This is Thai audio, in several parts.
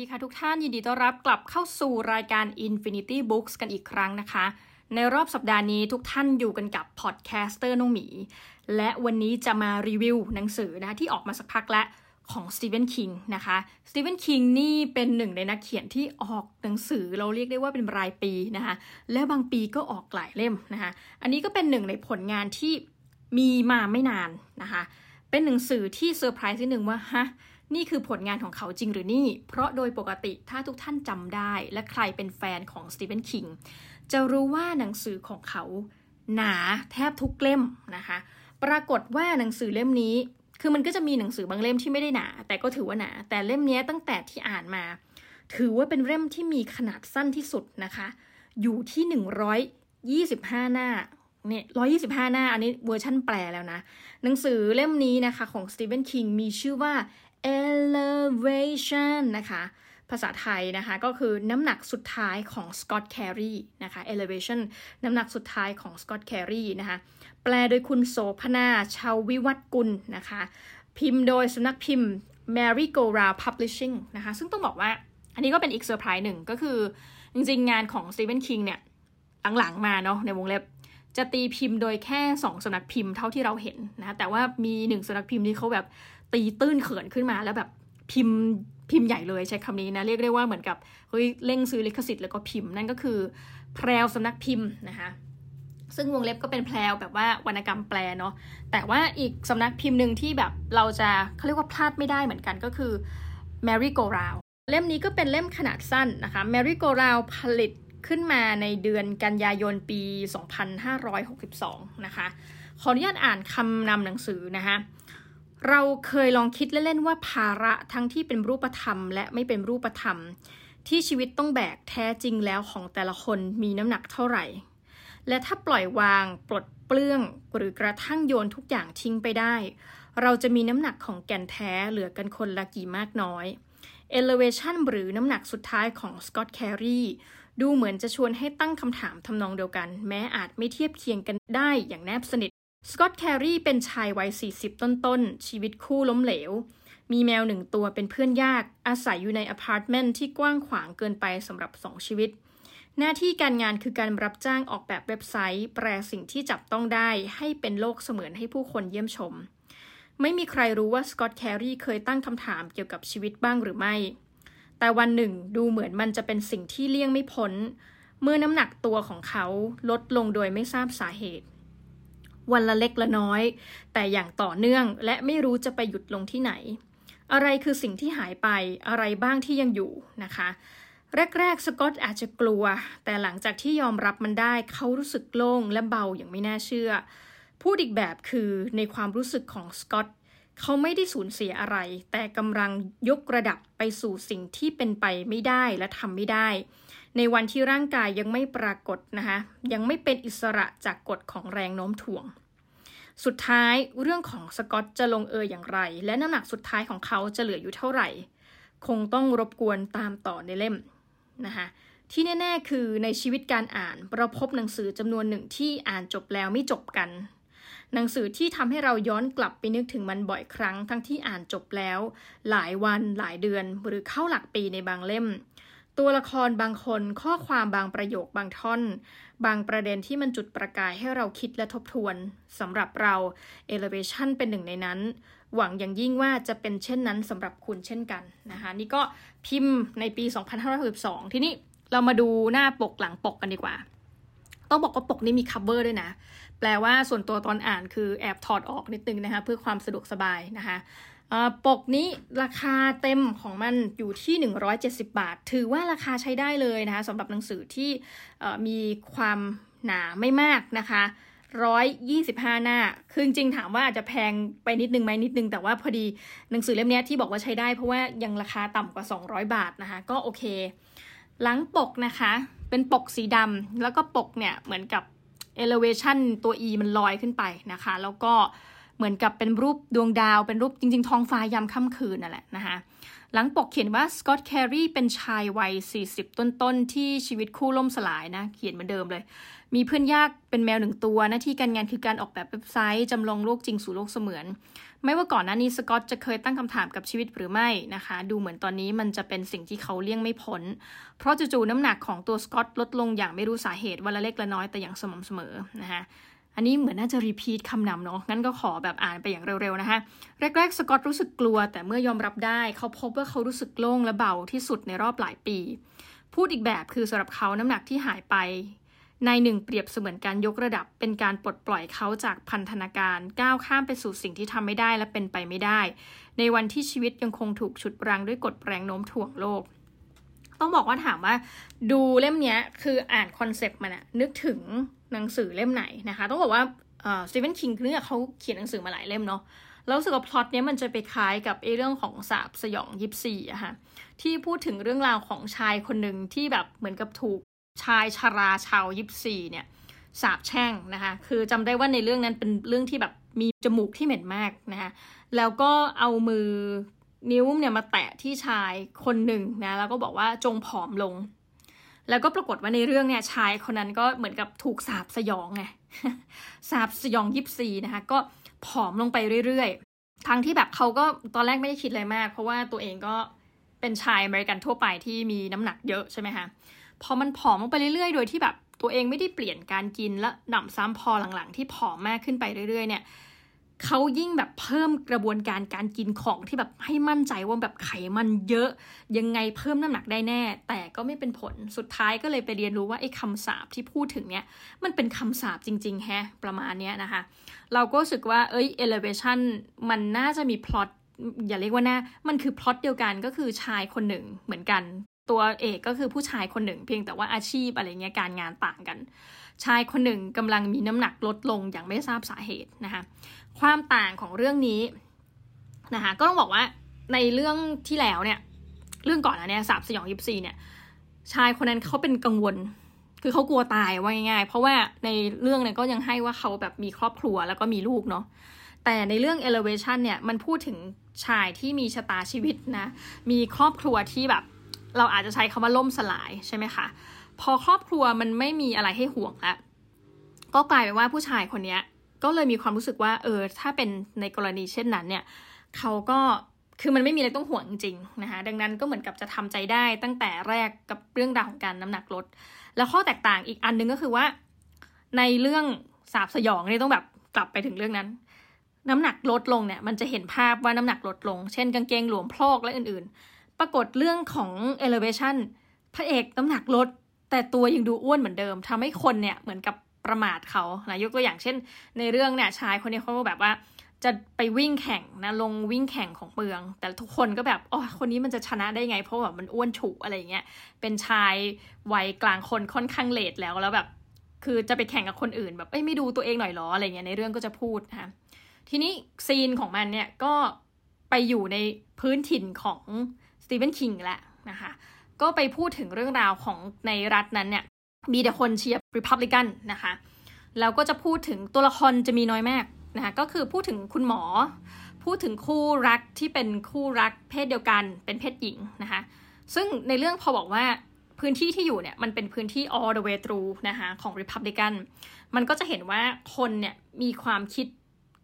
ดีค่ะทุกท่านยินดีต้อนรับกลับเข้าสู่รายการ Infinity Books กันอีกครั้งนะคะ ในรอบสัปดาห์นี้ทุกท่านอยู่กันกับ podcaster น้องหมี และวันนี้จะมารีวิวหนังสือนะคะที่ออกมาสักพักแล้วของสตีเวนคิงนะคะสตีเวนคิงนี่เป็นหนึ่งในนักเขียนที่ออกหนังสือเราเรียกได้ว่าเป็นรายปีนะคะและบางปีก็ออกหลายเล่มนะคะอันนี้ก็เป็นหนึ่งในผลงานที่มีมาไม่นานนะคะเป็นหนังสือที่เซอร์ไพรส์ที่หนึ่งว่าฮะ นี่คือผลงานของเขาจริงหรือนี่ เพราะโดยปกติถ้าทุกท่านจำได้ และใครเป็นแฟนของสตีเวนคิงจะรู้ว่าหนังสือของเขา หนาแทบทุกเล่มนะคะ ปรากฏว่าหนังสือเล่มนี้ คือมันก็จะมีหนังสือบางเล่มที่ไม่ได้หนา แต่ก็ถือว่าหนา แต่เล่มนี้ตั้งแต่ที่อ่านมา ถือว่าเป็นเล่มที่มีขนาดสั้นที่สุดนะคะ อยู่ที่ 125 หน้าเนี่ย125หน้า อันนี้เวอร์ชั่นแปลแล้วนะ หนังสือเล่มนี้นะคะของสตีเวนคิงมีชื่อว่า elevation นะคะ ภาษาไทยนะคะ ก็คือน้ำหนักสุดท้ายของสกอตแครีนะคะ elevation น้ำหนักสุดท้ายของสกอตแครีนะคะ แปลโดยคุณโสพนาชาววิวัฒกุลนะคะ พิมพ์โดยสำนักพิมพ์ Merry-Go-Round Publishing นะคะ ซึ่งต้องบอกว่า อันนี้ก็เป็นอีกเซอร์ไพรส์หนึ่งก็คือ จริงๆ งานของ Stephen King เนี่ยหลังๆมาเนาะในวงเล็บ จะตีพิมพ์โดยแค่สองสำนักพิมพ์เท่าที่เราเห็นนะแต่ว่ามีหนึ่งสำนักพิมพ์ที่เขาแบบตีตื้นเขินขึ้นมาแล้วแบบพิมพ์พิมพ์ใหญ่เลยใช้คำนี้นะเรียกได้ว่าเหมือนกับเฮ้ยเร่งซื้อลิขสิทธิ์แล้วก็พิมพ์นั่นก็คือแพรวสำนักพิมพ์นะคะซึ่งวงเล็บก็เป็นแพรวแบบว่าวรรณกรรมแปลเนาะแต่ว่าอีกสำนักพิมพ์หนึ่งที่แบบเราจะเขาเรียกว่าพลาดไม่ได้เหมือนกันก็คือ Mary Go Round เล่มนี้ก็เป็นเล่มขนาดสั้นนะคะ Mary Go Round ผลิต ขึ้นมาในเดือนกันยายนปี 2562 นะคะ ขออนุญาตอ่านคำนำหนังสือนะคะเราเคยลองคิดเล่นๆว่าภาระทั้งที่เป็นรูปธรรม และไม่เป็นรูปธรรม ที่ชีวิตต้องแบกแท้จริงแล้วของแต่ละคนมีน้ำหนักเท่าไหร่ และถ้าปล่อยวางปลดเปลื้องหรือกระทั่งโยนทุกอย่างทิ้งไปได้ เราจะมีน้ำหนักของแก่นแท้เหลือกันคนละกี่มากน้อย elevation หรือน้ำหนักสุดท้ายของสกอตแครีดูเหมือนจะชวนให้ตั้งคำถามทำนองเดียวกัน แม้อาจไม่เทียบเคียงกันได้อย่างแนบสนิทสกอตแครีเป็นชายวัย 40 ต้นๆ ชีวิตคู่ล้มเหลว มีแมวหนึ่งตัวเป็นเพื่อนยาก อาศัยอยู่ในอพาร์ตเมนต์ที่กว้างขวางเกินไปสำหรับสองชีวิต หน้าที่การงานคือการรับจ้างออกแบบเว็บไซต์ แปรสิ่งที่จับต้องได้ให้เป็นโลกเสมือนให้ผู้คนเยี่ยมชม ไม่มีใครรู้ว่าสกอตแครีเคยตั้งคำถามเกี่ยวกับชีวิตบ้างหรือไม่ แต่วันหนึ่งดูเหมือนมันจะเป็นสิ่งที่เลี่ยงไม่พ้น เมื่อน้ำหนักตัวของเขาลดลงโดยไม่ทราบสาเหตุ วันละเล็กละน้อย แต่อย่างต่อเนื่องและไม่รู้จะไปหยุดลงที่ไหน อะไรคือสิ่งที่หายไป อะไรบ้างที่ยังอยู่นะคะ แรกๆ สกอตอาจจะกลัว แต่หลังจากที่ยอมรับมันได้ เขารู้สึกโล่งและเบาอย่างไม่น่าเชื่อ พูดอีกแบบคือในความรู้สึกของสกอตเขาไม่ได้สูญเสียอะไร แต่กำลังยกระดับไปสู่สิ่งที่เป็นไปไม่ได้และทำไม่ได้ ในวันที่ร่างกายยังไม่ปรากฏนะคะยังไม่เป็นอิสระจากกฎของแรงโน้มถ่วง สุดท้ายเรื่องของสกอตจะลงเอยอย่างไร และน้ำหนักสุดท้ายของเขาจะเหลืออยู่เท่าไหร่ คงต้องรบกวนตามต่อในเล่มนะคะที่แน่ ๆ คือในชีวิตการอ่านเราพบหนังสือจำนวนหนึ่งที่อ่านจบแล้วไม่จบกัน หนังสือที่ทำให้เราย้อนกลับไปนึกถึงมันบ่อยครั้ง ทั้งที่อ่านจบแล้ว หลายวันหลายเดือนหรือเข้าหลักปีในบางเล่ม ตัวละครบางคนข้อความบางประโยคบางท่อน บางประเด็นที่มันจุดประกายให้เราคิดและทบทวนสำหรับเรา Elevation เป็นหนึ่งในนั้น หวังอย่างยิ่งว่าจะเป็นเช่นนั้นสำหรับคุณเช่นกันนะคะนี่ก็พิมพ์ในปี 2562ทีนี้เรามาดูหน้าปกหลังปกกันดีกว่า ต้องบอกว่าปกนี้มี cover ด้วยนะ แต่ว่าส่วนตัวตอนอ่านคือแอบถอดออกนิดนึงนะคะเพื่อความสะดวกสบายนะคะปกนี้ราคาเต็มของมันอยู่ที่ 170 บาท ถือว่าราคาใช้ได้เลยนะคะสำหรับหนังสือที่มีความหนาไม่มากนะคะ125 หน้า คือจริงถามว่าอาจจะแพงไปนิดนึงไหมนิดนึง แต่ว่าพอดีหนังสือเล่มนี้ที่บอกว่าใช้ได้เพราะว่ายังราคาต่ำกว่า 200 บาทนะคะ ก็โอเค หลังปกนะคะ เป็นปกสีดำแล้วก็ปกเนี่ยเหมือนกับ elevation ตัว e มันลอยขึ้นไปนะคะ แล้วก็เหมือนกับเป็นรูปดวงดาว เป็นรูปจริง ๆ ท้องฟ้ายามค่ำคืนนั่นแหละนะคะหลังปกเขียนว่าสกอตแครีเป็นชายวัย 40 ต้นๆ ที่ชีวิตคู่ล่มสลายนะ เขียนเหมือนเดิมเลย มีเพื่อนยากเป็นแมวหนึ่งตัว หน้าที่การงานคือการออกแบบเว็บไซต์ จำลองโลกจริงสู่โลกเสมือน ไม่ว่าก่อนหน้านี้สกอตจะเคยตั้งคำถามกับชีวิตหรือไม่นะคะ ดูเหมือนตอนนี้มันจะเป็นสิ่งที่เขาเลี่ยงไม่พ้น เพราะจู่ๆน้ำหนักของตัวสกอตลดลงอย่างไม่รู้สาเหตุวันละเล็กละน้อยแต่อย่างสม่ำเสมอนะคะอันนี้เหมือนน่าจะรีพีทคำนำเนาะ งั้นก็ขอแบบอ่านไปอย่างเร็วๆนะคะ แรกๆ สกอตรู้สึกกลัว แต่เมื่อยอมรับได้ เขาพบว่าเขารู้สึกโล่งและเบาที่สุดในรอบหลายปี พูดอีกแบบคือสำหรับเขาน้ำหนักที่หายไป ในหนึ่งเปรียบเสมือนการยกระดับเป็นการปลดปล่อยเขาจากพันธนาการก้าวข้ามไปสู่สิ่งที่ทำไม่ได้และเป็นไปไม่ได้ ในวันที่ชีวิตยังคงถูกฉุดรั้งด้วยกฎแรงโน้มถ่วงโลก ต้องบอกว่าถามว่าดูเล่มนี้คืออ่านคอนเซปต์มันอะนึกถึงหนังสือเล่มไหนนะคะ ต้องบอกว่าสตีเฟนคิงเนี่ยเขาเขียนหนังสือมาหลายเล่มเนาะแล้วรู้สึกว่าพล็อตเนี้ยมันจะไปคล้ายกับไอ้เรื่องของสาบสยองยิปซีอะค่ะที่พูดถึงเรื่องราวของชายคนหนึ่งที่แบบเหมือนกับถูก ชายชาราชาวยิปซีเนี่ยสาบแช่งนะคะคือจำได้ว่าในเรื่องนั้นเป็นเรื่องที่แบบมีจมูกที่เหม็นมากนะคะแล้วก็เอามือนิ้วเนี่ยมาแตะที่ชายคนหนึ่งนะแล้วก็บอกว่าจงผอมลง แล้วก็ปรากฏว่าในเรื่องเนี่ยชายคนนั้นก็เหมือนกับถูกสาบสยองไงสาบสยองยิบซีนะคะก็ผอมลงไปเรื่อยๆ ทั้งที่แบบเขาก็ตอนแรกไม่ได้คิดอะไรมาก เพราะว่าตัวเองก็เป็นชายอเมริกันทั่วไปที่มีน้ำหนักเยอะใช่ไหมคะ พอมันผอมลงไปเรื่อยๆ โดยที่แบบตัวเองไม่ได้เปลี่ยนการกินและหนำซ้ำพอหลังๆ ที่ผอมมากขึ้นไปเรื่อยๆ เนี่ยเขายิ่งแบบเพิ่มกระบวนการการกินของที่แบบให้มั่นใจว่าแบบไขมันเยอะ ยังไงเพิ่มน้ำหนักได้แน่ แต่ก็ไม่เป็นผลสุดท้ายก็เลยไปเรียนรู้ว่าไอ้คำสาปที่พูดถึงเนี่ยมันเป็นคำสาปจริงๆแฮะประมาณเนี้ยนะคะ เราก็รู้สึกว่าเอ้ย elevation มันน่าจะมีพล็อตอย่าเรียกว่าน่ามันคือพล็อตเดียวกันก็คือชายคนหนึ่งเหมือนกัน ตัวเอกก็คือผู้ชายคนหนึ่ง เพียงแต่ว่าอาชีพอะไรเงี้ยการงานต่างกัน ชายคนหนึ่งกำลังมีน้ำหนักลดลงอย่างไม่ทราบสาเหตุนะคะความต่างของเรื่องนี้นะคะก็ต้องบอกว่าในเรื่องที่แล้วเนี่ยเรื่องก่อนนะเนี่ยสาบสยองยิปซีเนี่ยชายคนนั้นเขาเป็นกังวล คือเขากลัวตายว่าง่ายๆ เพราะว่าในเรื่องเนี่ยก็ยังให้ว่าเขาแบบมีครอบครัวแล้วก็มีลูกเนาะแต่ในเรื่อง elevation เนี่ยมันพูดถึงชายที่มีชะตาชีวิตนะ มีครอบครัวที่แบบ เราอาจจะใช้คาว่าล่มสลายใช่ไหมคะ พอครอบครัวมันไม่มีอะไรให้ห่วงแล้ว ก็กลายเป็นว่าผู้ชายคนนี้ก็เลยมีความรู้สึกว่าเออถ้าเป็นในกรณีเช่นนั้นเนี่ยเขาก็คือมันไม่มีอะไรต้องห่วงจริงๆนะคะดังนั้นก็เหมือนกับจะทำใจได้ตั้งแต่แรกกับเรื่องราวของการน้ำหนักลด แล้วข้อแตกต่างอีกอันนึงก็คือว่า ในเรื่องสาบสยองนี่ต้องแบบกลับไปถึงเรื่องนั้น น้ำหนักลดลงเนี่ยมันจะเห็นภาพว่าน้ำหนักลดลง เช่นกางเกงหลวมพลอกและอื่นๆ ปรากฏเรื่องของ elevation พระเอกน้ำหนักลด แต่ตัวยังดูอ้วนเหมือนเดิมทำให้คนเนี่ยเหมือนกับประมาทเขานะยกตัวอย่างเช่น ในเรื่องเนี่ยชายคนนี้เขาแบบว่าจะไปวิ่งแข่งนะลงวิ่งแข่งของเมือง แต่ทุกคนก็แบบอ๋อคนนี้มันจะชนะได้ไง เพราะแบบมันอ้วนฉุอะไรเงี้ยเป็นชายวัยกลางคนค่อนข้างเลทแล้วแล้วแบบ คือจะไปแข่งกับคนอื่น แบบเอ้ยไม่ดูตัวเองหน่อยหรออะไรเงี้ยในเรื่องก็จะพูดนะคะทีนี้ซีนของมันเนี่ยก็ไปอยู่ในพื้นถิ่นของ ตีเฟนคิงแหละนะคะก็ไปพูดถึงเรื่องราวของในรัฐนั้นเนี่ยมีแต่คนเชียร์ริพับลิกันนะคะแล้วก็จะพูดถึงตัวละครจะมีน้อยมากนะคะก็คือพูดถึงคุณหมอ พูดถึงคู่รักที่เป็นคู่รักเพศเดียวกันเป็นเพศหญิงนะคะซึ่งในเรื่องพอบอกว่าพื้นที่ที่อยู่เนี่ยมันเป็นพื้นที่ all the way through นะคะของ Republican มันก็จะเห็นว่าคนเนี่ยมีความคิด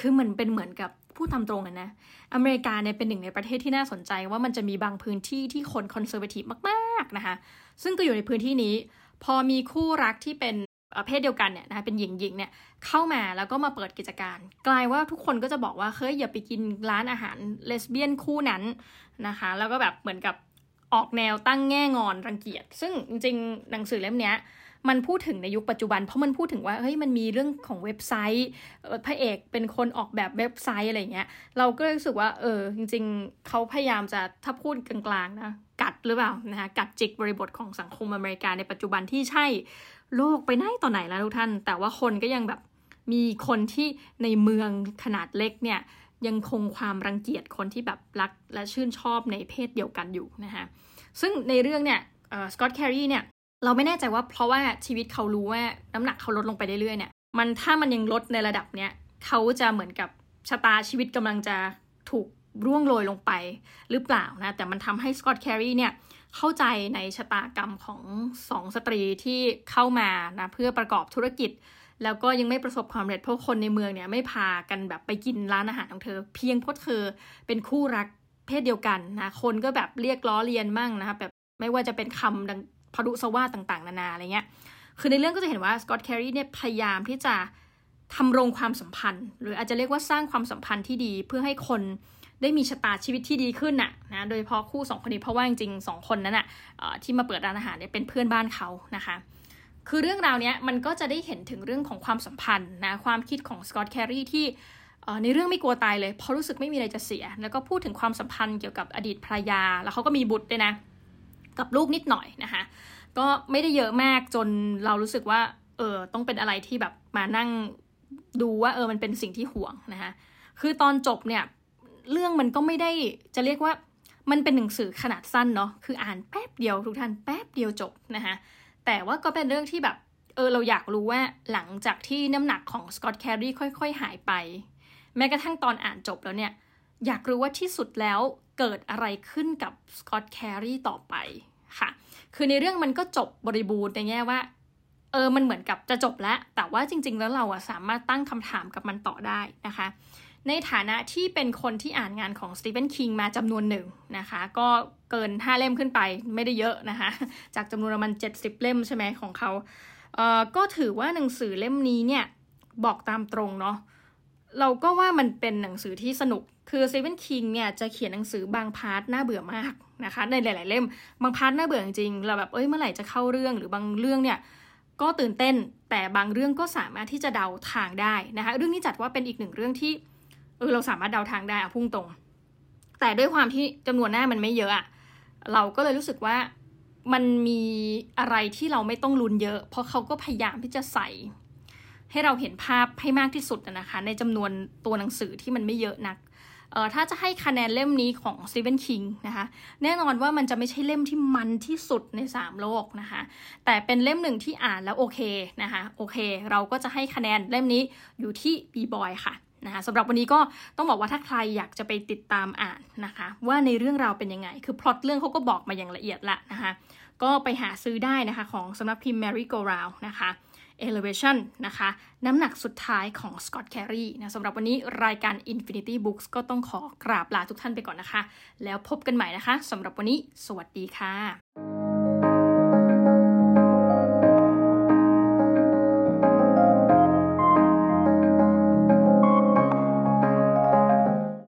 คือเหมือนเป็นเหมือนกับ พูดตามตรงกันนะ อเมริกาเนี่ยเป็นหนึ่งในประเทศที่น่าสนใจว่ามันจะมีบางพื้นที่ที่คน conservativeมากๆนะคะ ซึ่งก็อยู่ในพื้นที่นี้ พอมีคู่รักที่เป็นเพศเดียวกันเนี่ยนะคะเป็นหญิงหญิงเนี่ยเข้ามาแล้วก็มาเปิดกิจการ กลายว่าทุกคนก็จะบอกว่าเฮ้ยอย่าไปกินร้านอาหารเลสเบี้ยนคู่นั้นนะคะ แล้วก็แบบเหมือนกับออกแนวตั้งแง่งอนรังเกียจ ซึ่งจริงๆหนังสือเล่มเนี้ย มันพูดถึงในยุคปัจจุบัน เพราะมันพูดถึงว่าเฮ้ยมันมีเรื่องของเว็บไซต์พระเอกเป็นคนออกแบบเว็บไซต์อะไรเงี้ยเราก็รู้สึกว่าเออจริง ๆเขาพยายามจะถ้าพูดกลางๆนะกัดหรือเปล่านะคะกัดจิกบริบทของสังคมอเมริกาในปัจจุบันที่ใช่โลกไปไหนต่อไหนแล้วทุกท่าน แต่ว่าคนก็ยังแบบมีคนที่ในเมืองขนาดเล็กเนี่ยยังคงความรังเกียจคนที่แบบรักและชื่นชอบในเพศเดียวกันอยู่นะคะซึ่งในเรื่องเนี่ยสกอตแครีเนี่ย เราไม่แน่ใจว่าเพราะว่าชีวิตเขารู้ว่าน้ำหนักเขาลดลงไปเรื่อยๆเนี่ย มันถ้ามันยังลดในระดับเนี้ยเขาจะเหมือนกับชะตาชีวิตกำลังจะถูกร่วงโรยลงไปหรือเปล่านะ แต่มันทำให้สกอตแครีเนี่ยเข้าใจในชะตากรรมของสองสตรีที่เข้ามานะเพื่อประกอบธุรกิจ แล้วก็ยังไม่ประสบความสำเร็จเพราะคนในเมืองเนี่ยไม่พากันแบบไปกินร้านอาหารของเธอ เพียงเพราะเธอเป็นคู่รักเพศเดียวกันนะคนก็แบบเรียกล้อเลียนมั่งนะคะแบบไม่ว่าจะเป็นคำด่า ผรุสวาทต่างๆ นานาอะไรเงี้ย คือในเรื่องก็จะเห็นว่าสกอตแครีเนี่ยพยายามที่จะทำรงความสัมพันธ์ หรืออาจจะเรียกว่าสร้างความสัมพันธ์ที่ดีเพื่อให้คนได้มีชะตาชีวิตที่ดีขึ้นน่ะนะโดยเฉพาะคู่สองคนนี้เพราะว่าจริงๆสองคนนั้นน่ะที่มาเปิดร้านอาหารเนี่ยเป็นเพื่อนบ้านเขานะคะ คือเรื่องราวเนี้ยมันก็จะได้เห็นถึงเรื่องของความสัมพันธ์นะความคิดของสกอตแครีที่ในเรื่องไม่กลัวตายเลยเพราะรู้สึกไม่มีอะไรจะเสีย แล้วก็พูดถึงความสัมพันธ์เกี่ยวกับอดีตภรรยา แล้วเขาก็มีบุตรด้วยนะ กับลูกนิดหน่อยนะคะก็ไม่ได้เยอะมากจนเรารู้สึกว่าเออต้องเป็นอะไรที่แบบมานั่งดูว่าเออมันเป็นสิ่งที่ห่วงนะคะคือตอนจบเนี่ยเรื่องมันก็ไม่ได้จะเรียกว่ามันเป็นหนังสือขนาดสั้นเนาะคืออ่านแป๊บเดียวทุกท่านแป๊บเดียวจบนะคะแต่ว่าก็เป็นเรื่องที่แบบเออเราอยากรู้ว่าหลังจากที่น้ำหนักของสกอตแครีค่อยๆ หายไป แม้กระทั่งตอนอ่านจบแล้วเนี่ย อยากรู้ว่าที่สุดแล้วเกิดอะไรขึ้นกับสกอตแครีต่อไปค่ะ คือในเรื่องมันก็จบบริบูรณ์ในแง่ว่า เออ มันเหมือนกับจะจบแล้ว แต่ว่าจริง ๆ แล้วเราอะสามารถตั้งคำถามกับมันต่อได้นะคะ ในฐานะที่เป็นคนที่อ่านงานของสตีเฟนคิงมาจำนวนหนึ่งนะคะ ก็เกิน 5 เล่มขึ้นไปไม่ได้เยอะนะคะ จากจำนวนประมาณ 70 เล่มใช่ไหมของเขาเออก็ถือว่าหนังสือเล่มนี้เนี่ยบอกตามตรงเนาะ เราก็ว่ามันเป็นหนังสือที่สนุก คือสตีเฟนคิงเนี่ยจะเขียนหนังสือบาง part น่าเบื่อมากนะคะ ในหลาย ๆ เล่ม บาง part น่าเบื่อจริงเราแบบ เอ้ย เมื่อไหร่จะเข้าเรื่อง หรือบางเรื่องเนี่ย ก็ตื่นเต้น แต่บางเรื่องก็สามารถที่จะเดาทางได้นะคะ เรื่องนี้จัดว่าเป็นอีกหนึ่งเรื่องที่ เออ เราสามารถเดาทางได้อะพุ่งตรง แต่ด้วยความที่จำนวนหน้ามันไม่เยอะอะเราก็เลยรู้สึกว่ามันมีอะไรที่เราไม่ต้องลุ้นเยอะ เพราะเขาก็พยายามที่จะใส่ ให้เราเห็นภาพให้มากที่สุดนะคะ ในจำนวนตัวหนังสือที่มันไม่เยอะนักเออถ้าจะให้คะแนนเล่มนี้ของสตีเวนคิงนะคะแน่นอนว่ามันจะไม่ใช่เล่มที่มันที่สุดใน 3 โลกนะคะแต่เป็นเล่มหนึ่งที่อ่านแล้วโอเคนะคะโอเค เราก็จะให้คะแนนเล่มนี้อยู่ที่บีบอยค่ะนะคะสำหรับวันนี้ก็ต้องบอกว่าถ้าใครอยากจะไปติดตามอ่านนะคะ ว่าในเรื่องราวเป็นยังไง คือพล็อตเรื่องเขาก็บอกมาอย่างละเอียดละนะคะก็ไปหาซื้อได้นะคะของสำนักพิมพ์ Mary Go Round นะคะ Elevation นะคะ น้ำหนักสุดท้ายของ Scott Carey นะสำหรับวันนี้รายการ Infinity Books ก็ต้องขอกราบลาทุกท่านไปก่อนนะคะ แล้วพบกันใหม่นะคะสำหรับวันนี้ สวัสดีค่ะ